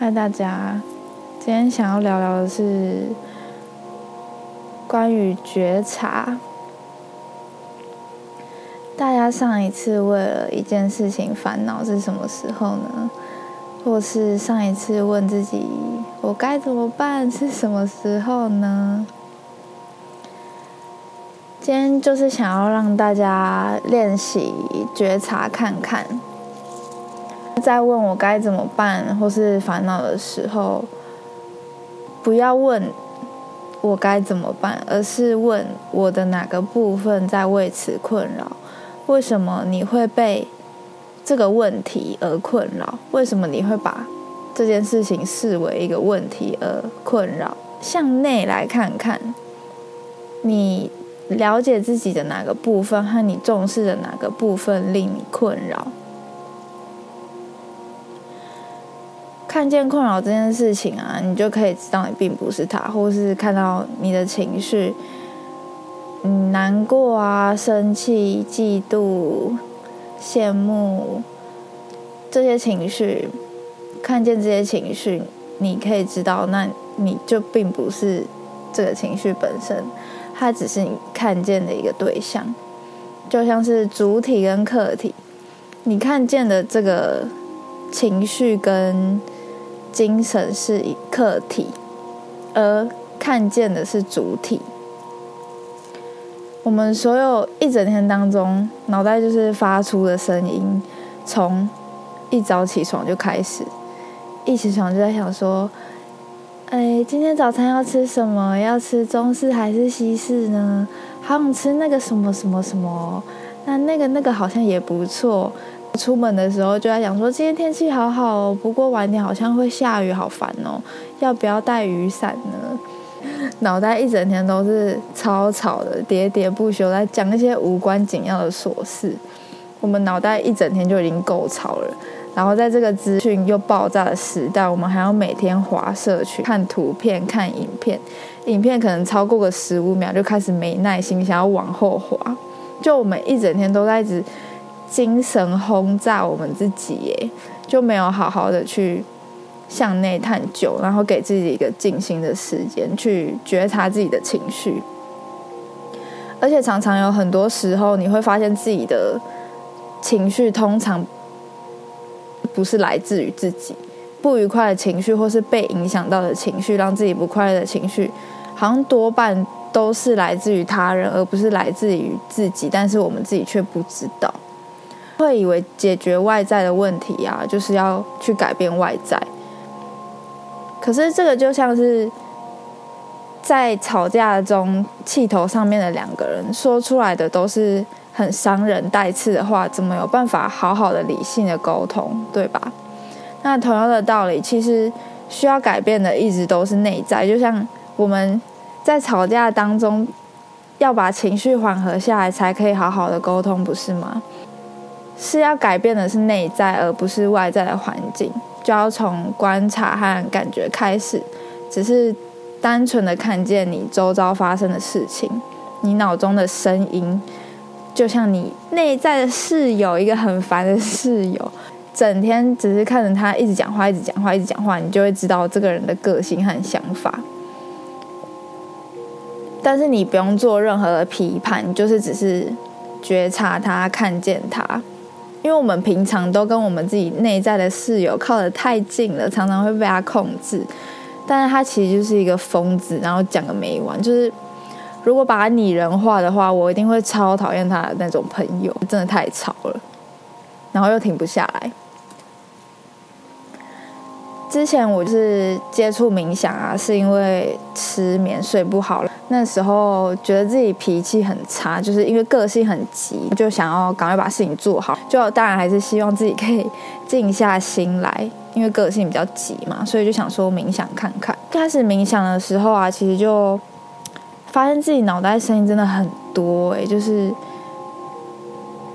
嗨，大家，今天想要聊聊的是关于觉察。大家上一次为了一件事情烦恼是什么时候呢？或是上一次问自己“我该怎么办”是什么时候呢？今天就是想要让大家练习觉察看看。在问我该怎么办或是烦恼的时候，不要问我该怎么办，而是问我的哪个部分在为此困扰？为什么你会被这个问题而困扰？为什么你会把这件事情视为一个问题而困扰？向内来看看，你了解自己的哪个部分和你重视的哪个部分令你困扰？看见困扰这件事情啊，你就可以知道你并不是他，或是看到你的情绪，嗯，难过啊、生气、嫉妒、羡慕这些情绪，看见这些情绪，你可以知道，那你就并不是这个情绪本身，它只是你看见的一个对象，就像是主体跟客体，你看见的这个情绪跟。精神是客体，而看见的是主体。我们所有一整天当中，脑袋就是发出的声音，从一早起床就开始，一起床就在想说：“哎，今天早餐要吃什么？要吃中式还是西式呢？好想吃那个什么什么什么，那那个那个好像也不错。”出门的时候就在想说，今天天气好好哦，不过晚点好像会下雨，好烦哦，要不要带雨伞呢？脑袋一整天都是超吵的，喋喋不休在讲一些无关紧要的琐事。我们脑袋一整天就已经够吵了，然后在这个资讯又爆炸的时代，我们还要每天划社群、看图片、看影片，影片可能超过个十五秒就开始没耐心，想要往后滑。就我们一整天都在一直。精神轰炸我们自己，耶，就没有好好的去向内探究，然后给自己一个静心的时间，去觉察自己的情绪。而且常常有很多时候，你会发现自己的情绪通常不是来自于自己不愉快的情绪，或是被影响到的情绪，让自己不快乐的情绪，好像多半都是来自于他人，而不是来自于自己。但是我们自己却不知道。会以为解决外在的问题啊，就是要去改变外在。可是这个就像是在吵架中气头上面的两个人说出来的都是很伤人带刺的话，怎么有办法好好的理性的沟通，对吧？那同样的道理，其实需要改变的一直都是内在。就像我们在吵架当中要把情绪缓和下来，才可以好好的沟通，不是吗？是要改变的是内在，而不是外在的环境。就要从观察和感觉开始，只是单纯的看见你周遭发生的事情，你脑中的声音，就像你内在的室友，一个很烦的室友，整天只是看着他一直讲话，一直讲话，一直讲话，你就会知道这个人的个性和想法。但是你不用做任何的批判，你就是只是觉察他，看见他。因为我们平常都跟我们自己内在的室友靠得太近了，常常会被他控制。但是他其实就是一个疯子，然后讲个没完。就是如果把他拟人化的话，我一定会超讨厌他的那种朋友，真的太吵了，然后又停不下来。之前我是接触冥想啊，是因为失眠睡不好了。那时候觉得自己脾气很差，就是因为个性很急，就想要赶快把事情做好。就当然还是希望自己可以静下心来，因为个性比较急嘛，所以就想说冥想看看。开始冥想的时候啊，其实就发现自己脑袋声音真的很多，诶，就是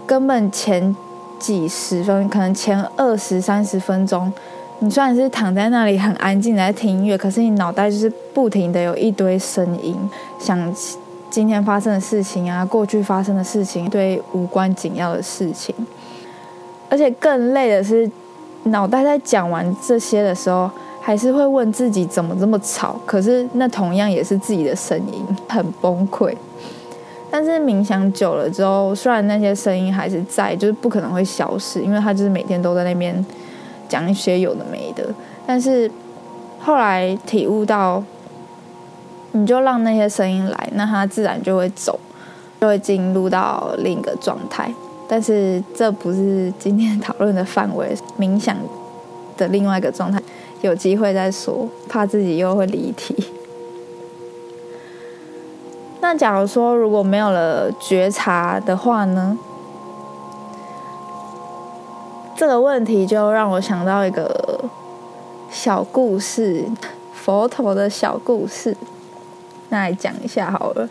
根本前几十分，可能前二十三十分钟。你虽然是躺在那里很安静在听音乐，可是你脑袋就是不停的有一堆声音，想今天发生的事情啊，过去发生的事情，对无关紧要的事情。而且更累的是，脑袋在讲完这些的时候，还是会问自己怎么这么吵？可是那同样也是自己的声音，很崩溃。但是冥想久了之后，虽然那些声音还是在，就是不可能会消失，因为他就是每天都在那边讲一些有的没的。但是后来体悟到，你就让那些声音来，那它自然就会走，就会进入到另一个状态。但是这不是今天讨论的范围，冥想的另外一个状态，有机会再说，怕自己又会离题。那假如说如果没有了觉察的话呢？这个问题就让我想到一个小故事，佛陀的小故事，那来讲一下好了。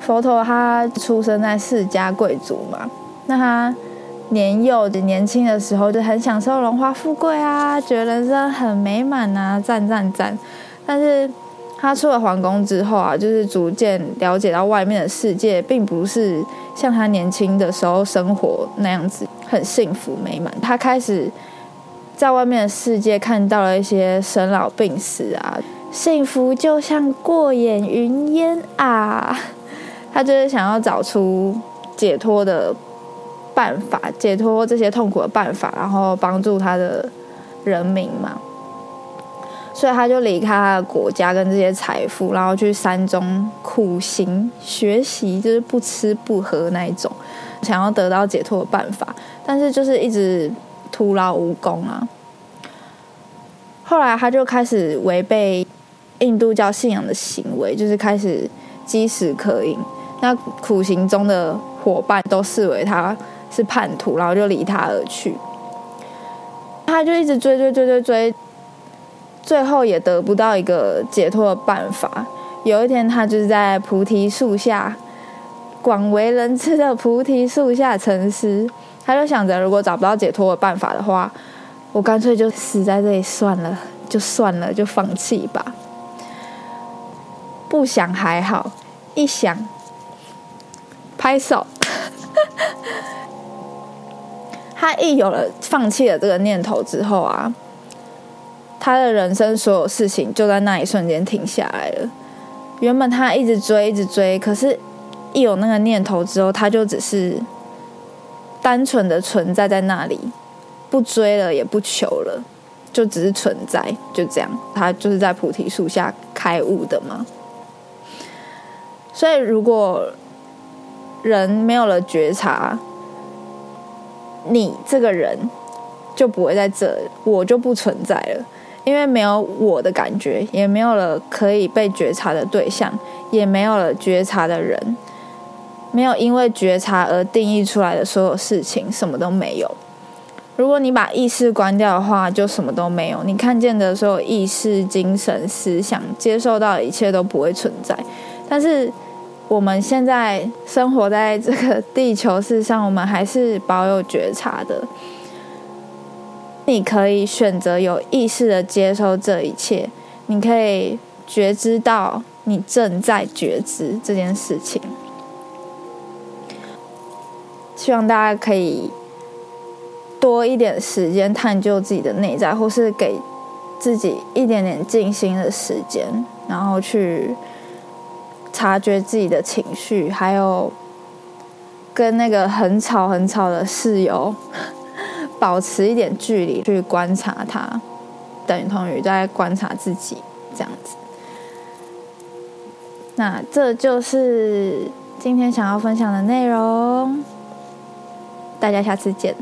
佛陀他出生在世家贵族嘛，那他年幼的年轻的时候就很享受荣华富贵啊，觉得人生很美满啊，赞赞赞，但是。他出了皇宫之后啊，就是逐渐了解到外面的世界，并不是像他年轻的时候生活那样子很幸福美满。他开始在外面的世界看到了一些生老病死啊，幸福就像过眼云烟啊。他就是想要找出解脱的办法，解脱这些痛苦的办法，然后帮助他的人民嘛。所以他就离开他的国家跟这些财富，然后去山中苦行学习，就是不吃不喝那一种，想要得到解脱的办法，但是就是一直徒劳无功啊。后来他就开始违背印度教信仰的行为，就是开始饥食渴饮。那苦行中的伙伴都视为他是叛徒，然后就离他而去。他就一直追追追追追。最后也得不到一个解脱的办法。有一天，他就是在菩提树下，广为人知的菩提树下沉思。他就想着，如果找不到解脱的办法的话，我干脆就死在这里算了，就算了，就放弃吧。不想还好，一想，拍手。他一有了放弃了这个念头之后啊。他的人生所有事情就在那一瞬间停下来了。原本他一直追，一直追，可是，一有那个念头之后，他就只是单纯的存在在那里，不追了，也不求了，就只是存在，就这样。他就是在菩提树下开悟的嘛。所以，如果人没有了觉察，你这个人就不会在这，我就不存在了。因为没有我的感觉，也没有了可以被觉察的对象，也没有了觉察的人，没有因为觉察而定义出来的所有事情，什么都没有。如果你把意识关掉的话，就什么都没有。你看见的所有意识、精神、思想，接受到的一切都不会存在。但是我们现在生活在这个地球世上，我们还是保有觉察的。你可以选择有意识的接受这一切，你可以觉知到你正在觉知这件事情。希望大家可以多一点时间探究自己的内在，或是给自己一点点静心的时间，然后去察觉自己的情绪，还有跟那个很吵很吵的室友。保持一点距离去观察它，等同于在观察自己这样子。那这就是今天想要分享的内容，大家下次见。